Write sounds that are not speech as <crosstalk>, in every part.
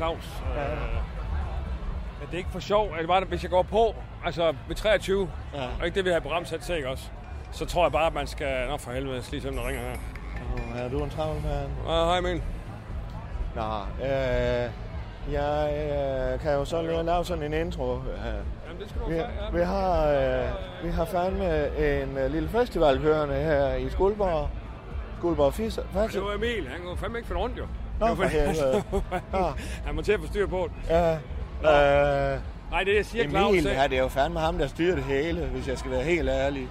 Claus, øh, at det er ikke for sjov, at bare, hvis jeg går på, altså ved 23, ja. og ikke det, vi har programsat til, også? Så tror jeg bare, at man skal... Nå, for helvede, lige sådan, der ringer her. Er du en travl mand? Uh, hej, men. Nå, øh, jeg øh, kan jo så lige lave sådan en intro. Øh, Jamen, det skal du vi, ja. vi, har, øh, vi har fandme en øh, lille festival kørende her i Skuldborg. Skuldborg Fis- Det Festival. var Emil, han kunne fandme ikke finde rundt, jo. Nå, Det var for helvede. <laughs> Nå. han må til at få styr på det. Ja, øh, Nej, det jeg siger, Claus. Emil, ja, det er jo fandme ham, der styrer det hele, hvis jeg skal være helt ærlig.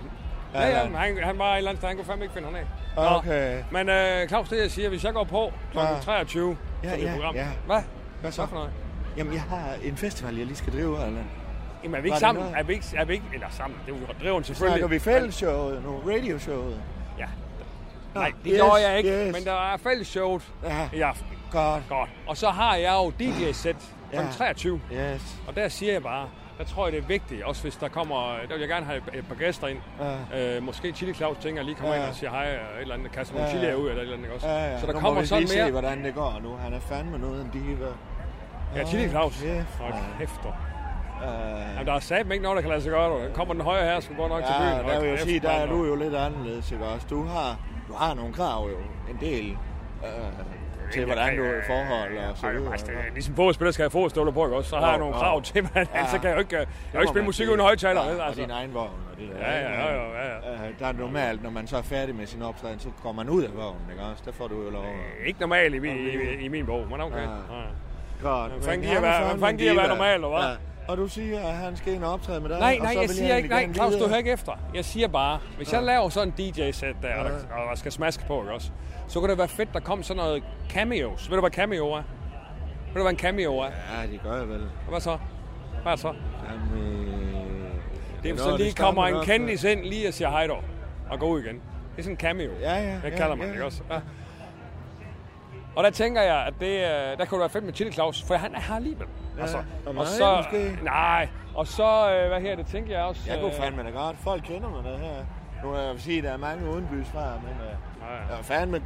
Ja, ja, men han, han var et eller andet sted, han kunne fandme ikke finde ham af. Nå, Okay. Men uh, Claus, det jeg siger, hvis jeg går på kl. Ja. 23 Ja, ja, program. ja. Hvad? Hvad så? For noget? Jamen, jeg har en festival, jeg lige skal drive, eller? Jamen, er vi Var ikke det sammen? Er vi ikke, er vi ikke, eller sammen, det er jo driven selvfølgelig. Snakker vi fællesshowet nu? Radioshowet? Ja. Nej, det yes, gjorde jeg ikke, yes. men der er fællesshowet Ja, i aften. godt. Godt. Og så har jeg jo DJ-sæt kl. Ja. 23, Yes. og der siger jeg bare, der tror jeg, det er vigtigt, også hvis der kommer, der vil jeg gerne have et, par gæster ind. Ja. Øh, måske Chili Claus tænker, lige kommer Ja. ind og siger hej, og et eller andet, kaster nogle Ja, chili ja. ud, eller et eller andet, også? Ja, ja. Så der nu kommer må vi sådan lige mere. se, hvordan det går nu. Han er fandme noget en diva. Ja, Chili Claus. Ja, Hold kæft. Uh, Jamen, der er satme ikke noget, der kan lade sig gøre. Den kommer den højre her, skal gå nok til byen. ja, der vil jeg sige, der er du jo lidt anderledes, ikke også? Du har, du har nogle krav jo, en del, uh, til hvordan du er i forhold og så videre. Altså, ligesom fodboldspiller skal have fodstøvler på, ikke også? Så har jeg nogle krav til, men Ja. så kan jeg jo ikke, jeg kan jo ikke spille musik uden højtaler, ja, vel? Og Altså. din egen vogn og det der. Ja, ja, ja, ja, ja. Uh, der er normalt, når man så er færdig med sin optræden, så går man ud af vognen, ikke også? Der får du jo lov. at- Ikke normalt i, i, i, min bog, men okay. Ja. Ja. Godt. Hvad fanden giver er være- normalt, eller hvad? Ja. Og du siger, at han skal ind og optræde med dig? Nej, nej, jeg siger ikke, nej, Claus, du hører ikke efter. Jeg siger bare, hvis jeg laver sådan en DJ-sæt der, der, og der skal smaske på, ikke også? Så kunne det være fedt, der kom sådan noget cameos. Ved du, hvad cameo er? Ved du, hvad en cameo er? Ja, det gør jeg vel. Og Hvad så? Hvad så? Jamen, Det er, så lige kommer en kendis ind lige og siger hej dog, og går ud igen. Det er sådan en cameo. Ja, ja, Det ja, kalder man ja. det også? Ja. Og der tænker jeg, at det, øh, der kunne det være fedt med Chili Claus, for han er her alligevel. Altså, og og så, måske. Nej, og så, øh, hvad her, det tænker jeg også... Jeg kunne øh, fandme da godt. Folk kender mig der her. Nu vil jeg sige, at der er mange udenbys fra, men uh, Ja, ja. jeg fandme...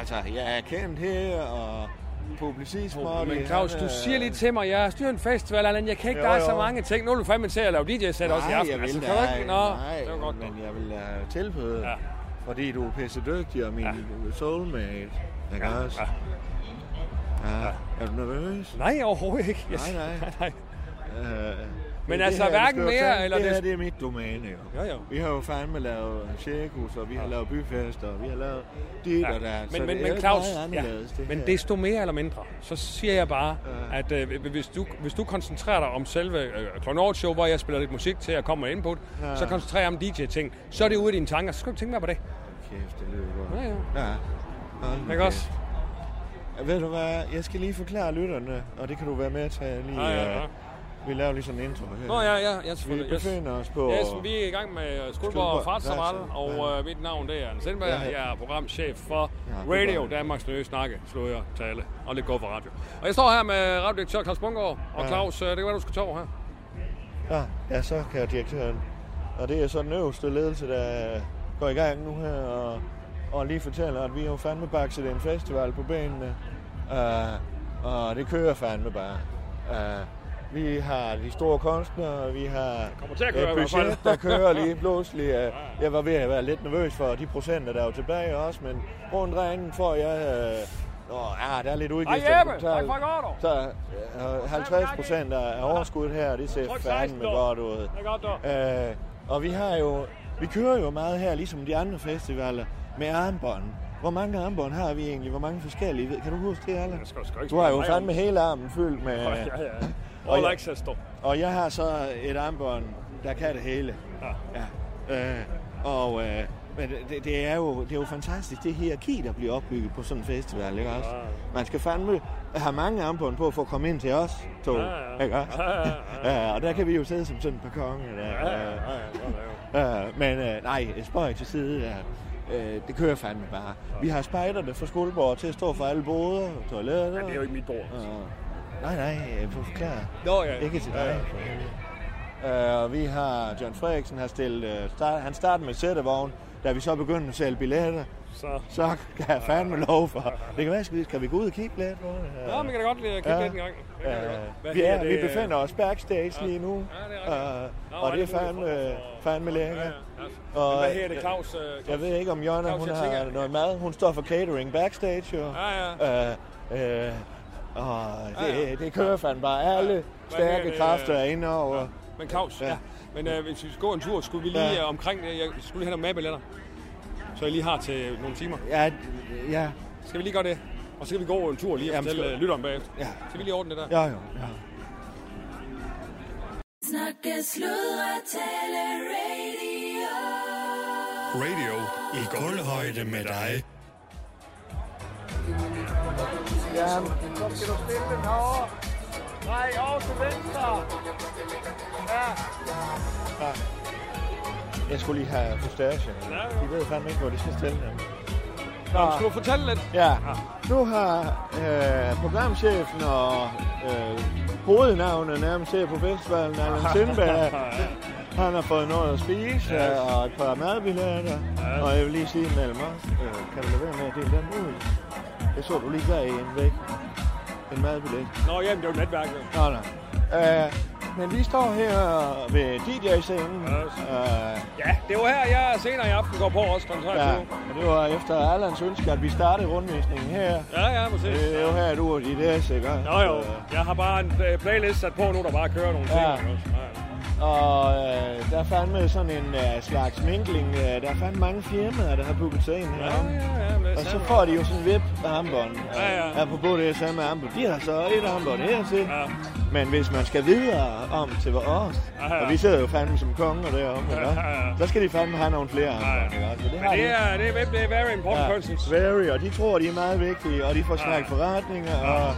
Altså, jeg er kendt her, og publicismål. Men Claus, du siger lige til mig, jeg styrer en festival, Allan, jeg kan ikke, Jo, der er så jo. mange ting. Nu er du fandme til at lave DJ-sæt også i Nej, aften. jeg vil altså, kan du ikke? Nå, nej, det var godt. men jeg vil uh, tilbyde, Ja. ja. fordi du er pisse dygtig, og min Ja. ja. soulmate. Ikke Ja, også? ja. Ja. Er du nervøs? Nej, overhovedet ikke. Jeg, Nej, nej. <laughs> nej. Uh, Men altså, hverken mere, eller det... her, det er mit domæne, jo. Jo, jo. Vi har jo fandme lavet cirkus, og vi har lavet byfester, og vi har lavet dit Ja. og der. så Men, men, det er men Claus, ja, det men her. desto mere eller mindre, så siger jeg bare, Ja. at øh, hvis, du, hvis du koncentrerer dig om selve øh, Klokken Show, hvor jeg spiller lidt musik til at komme med input, Ja. så koncentrerer jeg om DJ-ting. Så er det ude af dine tanker, så skal du tænke mere på det. Kæft, det lyder godt. Ja, ja. Ja. Ikke også? Ved du hvad, jeg skal lige forklare lytterne, og det kan du være med til lige... Ja, ja, ja. øh, Vi laver lige sådan en intro her. Nå ja, ja, ja Vi befinder os på... Yes, vi er i gang med Skuldborg Skuldborg Fartsarret, Fartsarret, og ja. øh, mit navn det er Anders Sindberg. Ja, ja. Jeg er programchef for Ja, Radio. Danmarks Nye Snakke, Sløjer, Tale og lidt går for radio. Og jeg står her med radiodirektør Claus Bungård, og Ja. Claus, øh, det kan være, du skal tage over her. Ja, ja, så kan jeg direktøren. Og det er så den øverste ledelse, der går i gang nu her, og, og lige fortæller, at vi jo fandme bakset en festival på benene. Uh, og det kører fandme bare. Uh, vi har de store kunstnere, vi har et hvert fald. budget, der kører lige <laughs> pludselig. Uh, jeg var ved at være lidt nervøs for de procenter, der er jo tilbage også, men rundt regnen får jeg... Uh, Nå, ja, der er lidt udgifter. Jeppe, godt, dog. Så øh, 50 procent af overskuddet her, det ser Tryk 16, fandme godt ud. Det er godt. Øh, og vi har jo, vi kører jo meget her, ligesom de andre festivaler, med armbånd. Hvor mange armbånd har vi egentlig? Hvor mange forskellige? Kan du huske det, ikke Du har jo fandme hele armen fyldt med... om- Ja, ja. Og jeg-. Og jeg har så et armbånd, der kan det hele. Ja. Ja. Øh, og øh, Men det, det, er jo, det er jo fantastisk, det hierarki, der bliver opbygget på sådan en festival, ikke også? Man skal fandme have mange armbånd på for at komme ind til os to, Ja, ja. ikke også? Ja, ja, ja. Ja, og der kan vi jo sidde som sådan et par konge. Der. Ja, ja, ja, ja. Ja, men øh, nej, spøj til side, ja. Øh, det kører fandme bare. Vi har spejderne fra Skuldborg til at stå for alle boder, toiletter. Men det er jo ikke mit bord. Ja. Nej, nej, jeg får forklare. Nå, ja. Ikke til Ja, ja. dig. Øh, og vi har, John Frederiksen har stillet, øh, start, han startede med sættevogn, da vi så begyndte at sælge billetter, Så. så kan jeg fandme lov for. Det kan være, skal vi, skal vi gå ud og kigge lidt på det? Ja, man kan da godt lide at kigge Ja. lidt en gang. Vi, er, vi befinder os backstage lige nu, Ja, det er øh, Nå, og det er fandme, fandme Ja, lækkert. ja, ja. Og, hvad hedder det, Claus? øh, Jeg ved ikke, om Jonna, Claus, hun har tænker- noget mad. Hun står for catering backstage, jo. Ja, ja. Øh, øh, og det, Ja, ja. det kører fandme bare. Alle Hvad stærke det, kræfter øh, er inde over. Ja. Men Claus, Ja. ja. Men øh, hvis vi skal gå en tur, skulle vi lige Ja. ja. omkring, jeg skulle lige have nogle madbilletter. Så jeg lige har til nogle timer. Ja, ja, Skal vi lige gøre det? Og så kan vi gå en tur lige og Jamen, fortælle skal- øh, lytteren bagefter. ja. Skal vi lige ordne det der? Ja, jo. Ja. Snakke, sludre, tale, radio. Radio i guldhøjde med dig. Ja, så skal du stille den herovre. Nej, over til venstre. Ja. ja. Jeg skulle lige have. Ja, De ved fandme ikke, hvor de skal stille dem. Nå, skal du fortælle lidt? Ja, nu har øh, programchefen og øh, hovednavnet nærmest her på festivalen, Allan Sindberg, <laughs> han har fået noget at spise Ja. øh, og et par madbilletter. Ja. Og jeg vil lige sige mellem os, øh, kan du lade være med at dele dem ud? Jeg så, du lige gav en væk. En madbillet. Nå, jamen, det er jo netværket. Nå, nej. Øh, men vi står her ved DJ-scenen. Øh, Ja, det var her, jeg senere i aften går på også kl. 23. ja, og det var efter Allans ønske, at vi startede rundvisningen her. Ja, ja, præcis. Det er jo her, du i det, ikke? Nå jo, Så, jeg har bare en øh, playlist sat på nu, der bare kører nogle ting. Ja. også? Ja. Og øh, der er fandme sådan en øh, slags minkling. Øh, der er fandme mange firmaer, der har booket sig ind her. Ja, ja, ja, Og så får de jo sådan en VIP-armbånd. Ja, ja. Apropos det samme armbånd. De har så et armbånd her til. Ja. Men hvis man skal videre om til os, Ja, ja. og vi sidder jo fandme som konger deromme, Ja, ja, ja. så skal de fandme have nogle flere Ja, armbånd. ja. også? Og det Men har det de. er, det er, det er very important persons. Very, og de tror, de er meget vigtige, og de får snakket Ja. forretninger, og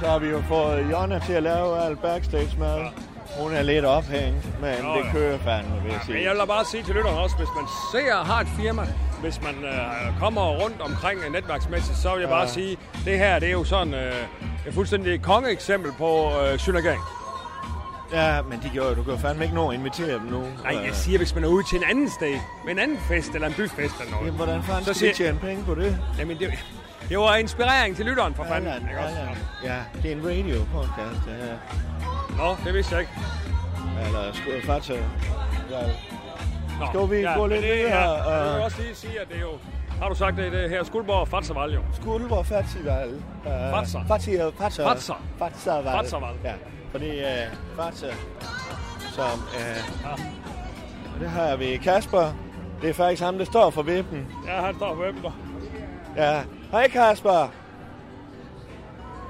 så har vi jo fået Jonna til at lave alt backstage-mad. Hun er lidt ophængt, men Nå, det ja. kører fandme, vil jeg Men sige. jeg vil da bare sige til lytterne også, hvis man ser har et firma, hvis man øh, kommer rundt omkring øh, netværksmæssigt, så vil jeg Ja. bare sige, det her det er jo sådan øh, et fuldstændig kongeeksempel på øh, synergering. Ja, men de gjorde, du kan jo fandme ikke nå at invitere dem nu. Nej, Øh, jeg siger, hvis man er ude til en anden sted, med en anden fest eller en byfest eller noget. Jamen, hvordan fanden Så skal siger- tjene penge på det? Jamen, det, det var inspirering til lytteren for fanden. Allan? Allan. Ja, det er en radio-podcast, det her. Nå, det vidste jeg ikke. Eller skulle Fata. Ja. Nå, Skal vi gå men lidt det, videre, Ja, jeg vil øh? også lige sige, at det er jo... Har du sagt det, det her Skuldborg og Fatservald jo? Skuldborg Festival. Uh, Fatsa. Fatsa. Fatsa. Fatsa. Fatsa. Fatsaval. Ja, fordi uh, Fatsa, som... Uh, Ja. og det har vi Kasper. Det er faktisk ham, der står for vippen. Ja, han står på der. Ja. Hej Kasper.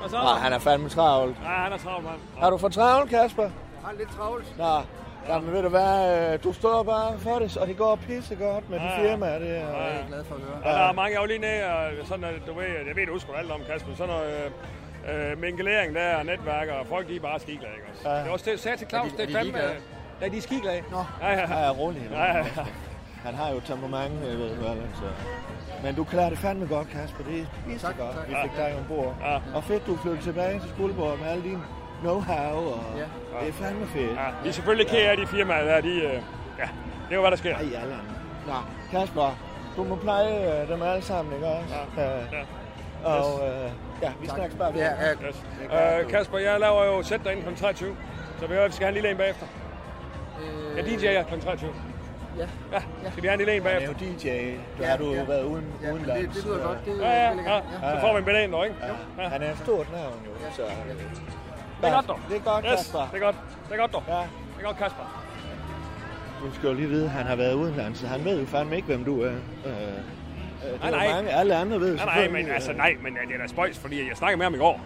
Og så... Ah, han er fandme travlt. Ja, han er travlt, mand. Har du for travlt, Kasper? Jeg har lidt travlt. Nå, jamen ved du hvad, øh, du står bare for det, og det går pisse godt med de Ja, ja. firmaer. Det er jeg glad for at høre. Ja, der er mange, jeg er lige ned, og sådan, at du ved, jeg ved, du husker alt om, Kasper, sådan noget øh, øh, mingelering der, og netværk, og folk, de er bare skiglade, ikke også? Ja. Det er også det, sagde til Claus, Er de- det er de er fandme... Ja, de er skiglade. Nå. Ja, ja, Ja, ja. ja, rolig. Ja, ja, ja. Han har jo temperament, øh, ved du Allan, så... Men du klarer det fandme godt, Kasper. Det er pisse Tak, godt. tak. Vi fik dig ombord. Ja. Og fedt, du flyttede tilbage til Skuldborg med alle dine know-how, og Ja. det er fandme fedt. ja. De er selvfølgelig kære af de firmaer der, de... Øh, ja, det er jo, hvad der sker. Ej, Allan. Nå, Kasper, du må pleje øh, dem alle sammen, ikke også? Ja. Øh, Ja. Og øh, ja, vi Tak. snakkes bare ved. Ja, ja. Yes. Øh, Kasper, jeg laver jo sæt derinde kl. 23, så vi, vi skal have en lille en bagefter. Øh, Jeg DJ'er kl. 23. Ja, Ja, skal vi have en lille en Han er jo bagefter? DJ. Du Ja, har du ja. været uden, ja udenlands. det, det lyder godt. Det, Ja, ja, er ja. lækkert. Så får vi en billet dog, ikke? Ja. Han er et stort navn jo, så... Det er godt, dog. Det er godt, Yes, Kasper. det er godt. Det er godt, dog. Ja, Det er godt, Kasper. du skal jo lige vide, at han har været udenlands, så han ved jo fandme ikke, hvem du er. Øh, øh, det Nej, nej. Mange, alle andre ved Nej, nej, men altså, øh, nej, men det er da spøjs, fordi jeg snakkede med ham i går.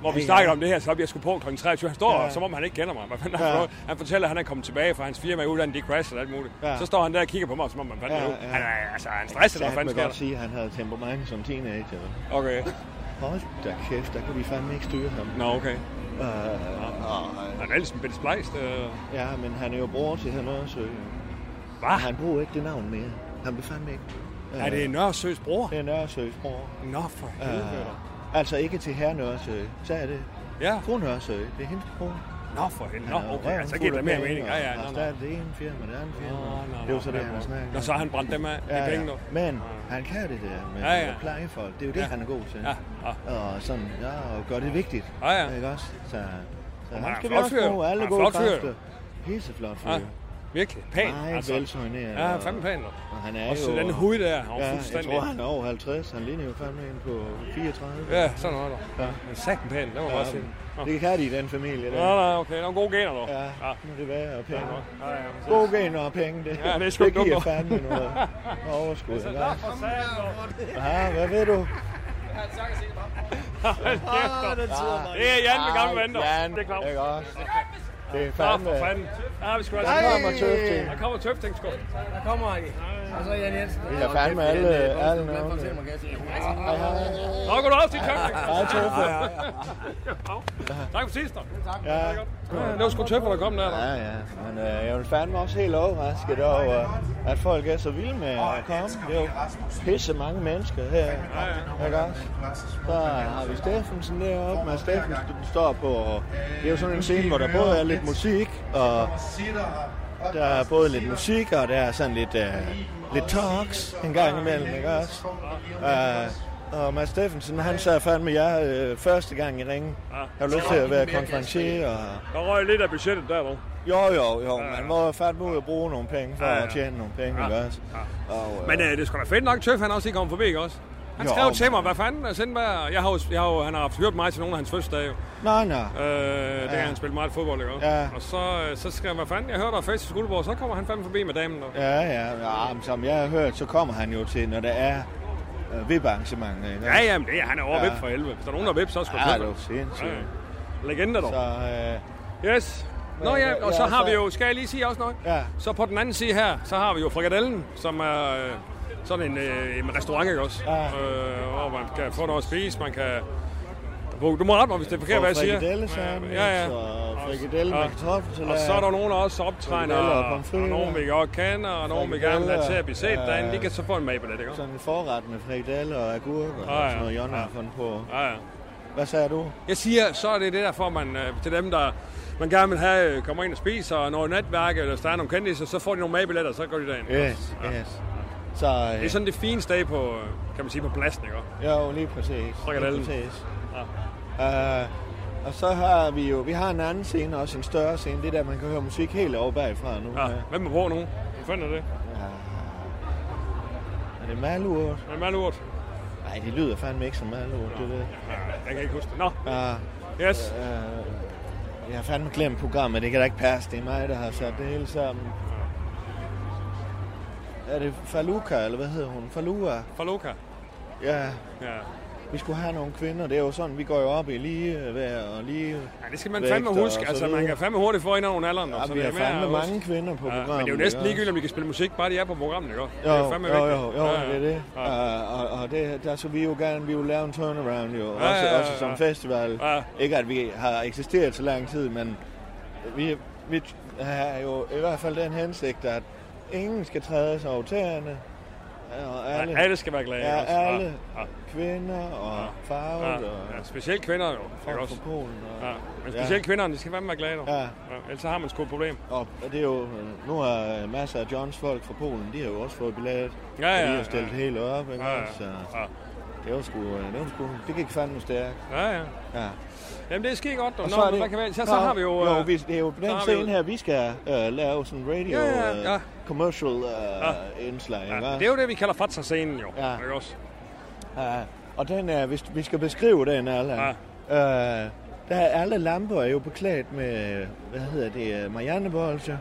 Hvor vi Ja, ja. snakkede om det her, så jeg skulle på kl. 23. Han står, Ja. ja. som om han ikke kender mig. Hvad fanden, Ja. ja. Han fortæller, at han er kommet tilbage fra hans firma, uddannet de crash og alt muligt. Ja. Så står han der og kigger på mig, som om man fandt Ja, ja, ja. Han er, altså, han er stresset, Så hvad fanden sker der? sige, at han havde temperament som teenager. Okay. Hold da kæft, der kunne vi fandme ikke styre ham. Nå, okay. Uh, og, Han er en Bette Spleist. Øh. ja, men han er jo bror til han også. Hvad? Han bruger ikke det navn mere. Han vil fandme ikke. Øh, Er det Nørresøs bror? Det er Nørresøs bror. Nå, for helvede. Uh, altså ikke til herre Nørresø. Så er det Ja. fru Nørresø. Det er hendes bror. Nå, for helvede. Nå, er okay. Altså, giver det mere penge, mening. Ja, ja. Nå, nå. startet det ene firma, det andet firma. Nå, nå, Det er jo så det, han snakker Nå, så har han brændt dem af, ja, penge ja. nu. Men han kan det der med Ja, ja. plejefolk. Det er jo det, Ja. han er god til. Ja, ja. Og sådan, ja, og gør det vigtigt. Ja, ja. Ikke også? Så, så han er skal vi også bruge alle er gode kræfter. Pisseflot fyr. Ja, virkelig. Pæn, Meget altså. velsoigneret. Ja, han er fandme pæn. Og han er Også jo... den hud der, han Ja, jeg tror, han er over 50. Han ligner jo fandme en på 34. Ja, sådan noget der. Ja. Men sagten pæn, det må man Ja, godt sige. Det kan de i den familie. Der. nej, okay. Der er gode gener, dog. Ja, Ja. må det være. Og penge. Ja, ja. Gode gener og penge, det, Ja, det er sgu det giver fandme noget overskud. Også? dog. Ja, hvad ved du? <laughs> Hold kæft, dog. Det er Jan med gamle venter. Jan, Det er klart. ikke også? Det er Nå, fandme... for fanden. Der har vi sgu altså. Der kommer tøfting. Der kommer tøfting, sgu. Der kommer I. Og så Jan Jensen. Vi har fandme alle, alle navne. Nå, går du også til tøfting. Hej, Tøffe. Tak for sidst, dog. Ja. Ja, Det var sgu tøffer, der kom der. Ja, ja. Men øh, jeg vil fandme også helt overrasket over, at folk er så vilde med at komme. Det er jo pisse mange mennesker her. Ikke også? Så har vi Steffensen deroppe. Mads Steffensen står på. Og det er jo sådan en scene, hvor der både er lidt musik, og der er både lidt musik, og der er sådan lidt, uh, lidt talks en gang imellem, ikke også? Uh, og Mads Steffensen, han sagde fandme jer øh, første gang i ringen. Jeg har lyst til at være konferencier, og Der røg lidt af budgettet der, dog. jo, jo, jo. Man må fandme ud og bruge nogle penge for Ja, ja. at tjene nogle penge, ikke også? Og, øh, Men øh, det sgu da fedt nok, Tøf, han også lige kom forbi, ikke også? Han Jo, skrev men- til mig, hvad fanden, Sindberg, jeg har jo, jeg har jo, han har hørt mig til nogle af hans fødselsdage. Nej, nej. Øh, det er han spillet meget fodbold, ikke? Ja. Og så, øh, så skrev han, hvad fanden, jeg hørte dig face i Skuldborg, så kommer han fandme forbi med damen, og Ja, ja, ja. men Som jeg har hørt, så kommer han jo til, når der er øh, VIP-arrangementer, ikke? Ja, jamen, det er, han er over Ja. ja. vip for helvede. Hvis der er nogen, der er vip, så er sgu Ja, det er jo sindssygt. Ja, ja. Legende dog. Så, øh, Yes. Nå ja, og Ja, så har vi jo, skal jeg lige sige også noget? Ja. Så på den anden side her, så har vi jo frikadellen, som er øh, sådan en, øh, en restaurant, ikke også? Ja. Øh, hvor man kan få noget at spise, man kan... Du må rette mig, hvis det er forkert, hvad jeg siger. frikadelle Ja, ja. og frikadelle Ja. med kartoffelsalat. Og så er der nogen, der også optræner, og og, og nogen, vi godt kender, og nogen, vi gerne vil have til at blive set Frikadeller, derinde. De ja. kan så få en magbillet, ikke? Sådan en forret med frikadelle og agurk og Ja, ja. sådan noget, Jonna har fundet på. Ja, ja. Hvad sagde du? Jeg siger, så er det det der for, man, øh, til dem, der man gerne vil have, øh, kommer ind og spiser, og når netværk, eller hvis der er nogle kendte, så får de nogle magbilletter, så går de derind. Yes, Ja. yes. Så, Det er sådan det fine sted på, øh, kan man sige, på pladsen, ikke? Jo, lige præcis. Frikadellen. Lige præcis. Ja. Uh, og så har vi jo, vi har en anden scene, også en større scene, det der, man kan høre musik helt over bagfra nu. Ja, hvem er på nu? Hvad fanden er det? Er det malurt? Er det malurt? Nej, det lyder fandme ikke som malurt, det der. Ja, jeg kan ikke huske det. Nå, Ja, yes. uh, jeg har fandme glemt programmet, det kan da ikke passe, det er mig, der har sat det hele sammen. Er det Faluka, eller hvad hedder hun? Falua? Faluka. Ja, Ja. vi skulle have nogle kvinder, det er jo sådan, vi går jo op i lige vejr og lige... ja, det skal man fandme huske. så Altså, man kan fandme hurtigt få ind nogle alderen. Ja, vi har fandme mange kvinder på Ja, programmet. men det er jo næsten ligegyldigt, om de kan spille musik, bare de er på programmet, ikke? Jo, det er fandme jo, jo, jo, Ja, ja. det er det. Ja. Uh, og, og det, der så vi jo gerne, vi vil lave en turnaround jo, også, Ja, ja, ja, også som ja. festival. Ja. Ikke at vi har eksisteret så lang tid, men vi, vi har jo i hvert fald den hensigt, at ingen skal træde sig over tæerne, og alle, Ja, alle skal være glade. ja, også. alle Ja, kvinder og farvet ja, ja, specielt kvinder jo. Folk også? fra Polen. Og, Ja, men specielt kvinderne, de skal fandme være glade. dog. Ja. Ja, ellers så har man sgu et problem. og det er jo, nu har masser af Johns folk fra Polen, de har jo også fået billet. Ja, ja, og de har ja. stillet helt op, ikke Ja, ja. Så Ja. Det var sgu, det var sgu, det gik fandme stærkt. Ja, ja. Ja. Jamen, det er godt. dog. Og Nå, så, men det, hvad kan vi, så, så Nå, har vi jo... Jo, øh, vi, det er jo på den vi scene her, vi skal uh, lave sådan en radio Ja, ja, ja. Uh, commercial uh, indslag. Ja, det er jo det, vi kalder Fatsa-scenen, jo. Ja. Ikke også? Ja, og den er, hvis vi skal beskrive den, Allan. Ja. Uh, der er alle lamper er jo beklædt med, hvad hedder det, Marianne Bolsje.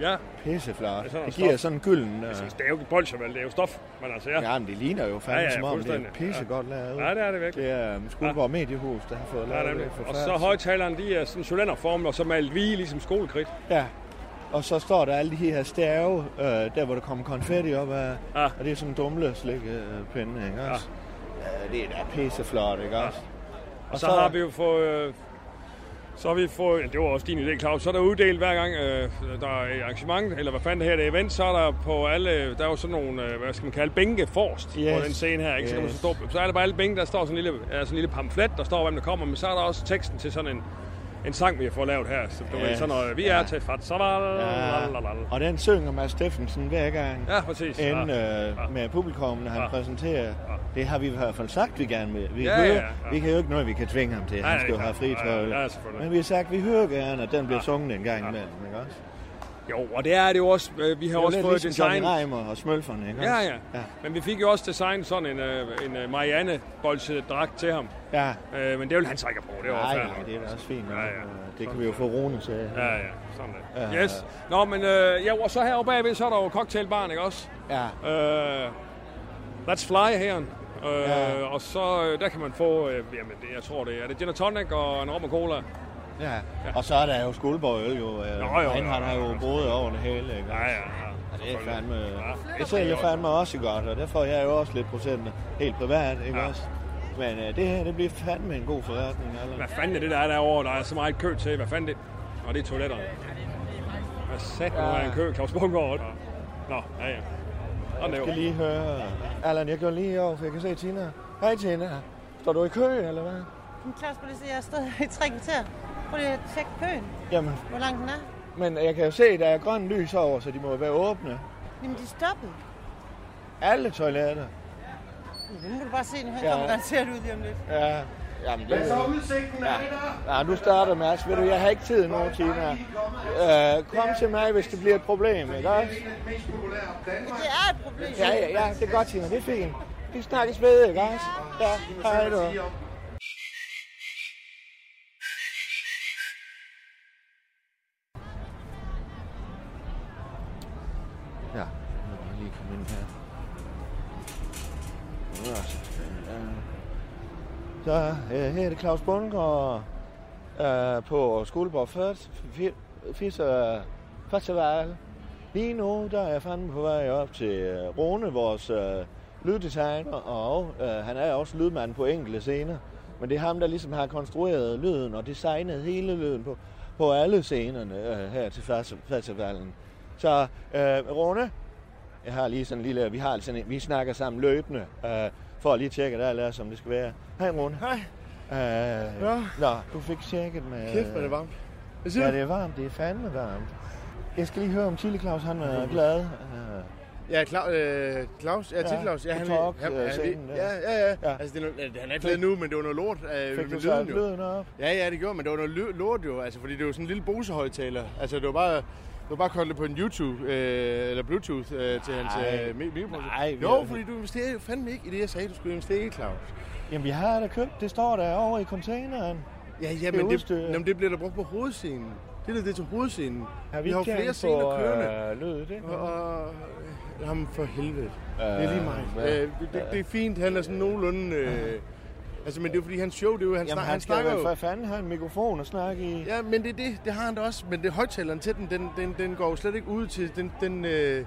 Ja, Pisseflot. Det Det giver stof. sådan en gylden... Uh, det er jo ikke bolsjer, vel? Det er jo stof. Men altså, ja. ja, men det ligner jo fandme Ja, ja, som om, det er pissegodt lavet. Ja, det er det virkelig. Det er um, Skuldborg Mediehus, der har fået Ja, lavet nemlig. det. Og så højtalerne, de er sådan cylinderformet, og så malet hvide, ligesom skolekridt. Ja. Og så står der alle de her stærve, øh, der hvor der kommer konfetti op af. Ja. Og det er sådan en dumle slik øh, pinde, ikke også? Ja. det er da pisseflot, ikke også? Og så har vi jo fået... Øh, så har vi fået, ja, det var også din idé, Claus, så er der uddelt hver gang, øh, der er et arrangement, eller hvad fanden det her det er event, så er der på alle, der er jo sådan nogle, øh, hvad skal man kalde, bænke forrest Yes. på den scene her, ikke? Så, kan man Yes. så, stå, så er der bare alle bænke, der står sådan en lille, sådan en lille pamflet, der står, hvem der kommer, men så er der også teksten til sådan en, en sang, vi har fået lavet her. Så du ved, Yes. sådan noget, vi er Ja. til Fatsaval, Ja. Og den synger Mads Steffensen hver gang. Ja, præcis. Inden Ja. øh, med publikum, når han Ja. præsenterer. Det har vi i hvert fald sagt, vi gerne vil. Vi, Ja, hører, ja, ja. vi kan jo ikke noget, vi kan tvinge ham til. Nej, Han skal jo have fri ja, selvfølgelig. Men vi har sagt, vi hører gerne, at den bliver sunget en gang imellem. Ikke også? Jo, og det er det jo også. øh, Vi har er også fået ligesom Johnny design. Reimer og Smølferne, ikke Ja, ja, ja. Men vi fik jo også designet sådan en, øh, en øh, Marianne dragt til ham. Ja, Øh, men det vil han så ikke have på. Det var nej, nej, det er også fint. Ja, ja. Det kan vi jo få Rune til. Ja, ja, sådan det. Ja. Yes. Nå, men øh, ja, og så heroppe bagved, så er der jo cocktailbaren, ikke også? Ja, Øh, let's fly her. Øh, Ja. Og så der kan man få, øh, jamen det, jeg tror det er, det gin tonic og en rom og cola. Ja. Og så er der jo Skuldborg Øl, jo. øh, Nå, jo, Han jo, har der jo, jo boet over det hele, ikke? Ja, ja, ja. Og det er fandme... Ja. Det sælger fandme også godt, og der får jeg jo også lidt procenter helt privat, ikke Ja. også? Men øh, det her, det bliver fandme en god forretning, eller? Hvad fanden er det, der er derovre? Der er så meget kø til. Hvad fanden det? Og det er toiletterne. Hvad sat nu Ja. en kø? Claus Bungård. Nå, ja, ja. Og Jeg skal lige høre... Allan, jeg går lige over, for jeg kan se Tina. Hej Tina. Står du i kø, eller hvad? Claus, prøv lige at se, jeg har stået i tre kvarter. Prøv lige at tjekke køen, Jamen, hvor lang den er. men jeg kan jo se, der er grøn lys over, så de må være åbne. Jamen, de er stoppet. Alle toiletter. Ja, nu kan du bare se, nu han Ja. kommer garanteret ud lige om lidt. Ja. Jamen, det er... udsigten ja. ja, du starter, Mads. Ved du, jeg har ikke tid nu, Tina. Øh, kom til mig, hvis det bliver et problem, ikke også? Det er et problem. Ja, ja, ja, det er godt, Tina. Det er fint. Vi snakkes ved, ikke også? Ja, hej du. Så øh, her er det Claus Bundgaard øh, på Skoleborg Først, Fisser øh, Festival. Lige nu der er jeg fandme på vej op til øh, Rune, vores øh, lyddesigner, og øh, han er også lydmand på enkelte scener. Men det er ham, der ligesom har konstrueret lyden og designet hele lyden på, på alle scenerne øh, her til festivalen. Så øh, Rune, jeg har lige sådan en lille, vi har sådan en, vi snakker sammen løbende, øh, for at lige tjekke, at alt er, som det skal være. Hej Rune. Hej. Øh, Ja. Nå, du fik tjekket med... Kæft, hvor er det varmt. Hvad siger Ja, det er varmt. Det er fandme varmt. Jeg skal lige høre, om Chili Claus han er glad. Øh, Ja, Claus, øh, Claus, ja, til Ja, Claus. Ja, han, talk, han, øh, han, scenen der. ja, ja, ja, Ja. Altså, det er noget, han er ikke glad nu, men det var noget lort øh, Fik med du så lyden op? Ja, ja, det gjorde, men det var noget lort jo, altså, fordi det var sådan en lille Bose-højtaler. Altså, det var bare, det var bare koblet på en YouTube, øh, eller Bluetooth øh, til hans øh, mi- mikrofon. Nej, vi Jo, fordi du investerer jo fandme ikke i det, jeg sagde, du skulle investere i, Claus. Jamen, vi har da købt. Det står der over i containeren. Ja, ja, Det men det, udstyr. jamen, det bliver der brugt på hovedscenen. Det er det til hovedscenen. Har vi har jo flere scener kørende. Øh, lyd, det? Og, og, jamen for helvede. Øh, Det er lige mig. hvad? Øh, det, det, det er fint, han er sådan nogenlunde... Øh, altså, men det er jo fordi, hans show, det er jo, han, Jamen, snak, han han snakker jo... for fanden have en mikrofon at snakke i. Ja, men det er det, det har han da også. Men det højtaleren til den, den, den, den går jo slet ikke ud til den, den, øh,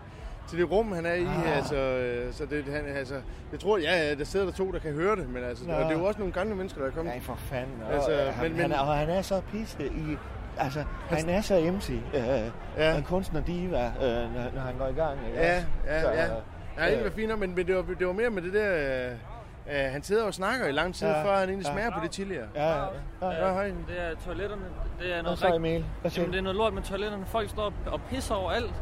til det rum, han er i. Ah. Altså, øh, så det, han, altså, jeg tror, ja, ja, der sidder der to, der kan høre det, men altså, Nå. og det er jo også nogle gamle mennesker, der er kommet. Nej, for fanden. Altså, Altså, han, men- men, han, er, og han er så pisse i... Altså, han er så MC. Øh, Ja. ja. En kunstner diva, øh, når, når han går i gang. Ikke? Ja, også? ja, Så, ja. øh, Ja, det var fint, men, men det, var, det var mere med det der... Øh, øh, han sidder og snakker i lang tid, Ja. ja. før han egentlig Ja. smager på det tidligere. Ja, ja, ja. Ja, hej. Det er toiletterne. Det er Og noget så rigt- Emil, hvad Jamen, det er noget lort med toiletterne. Folk står og pisser over alt.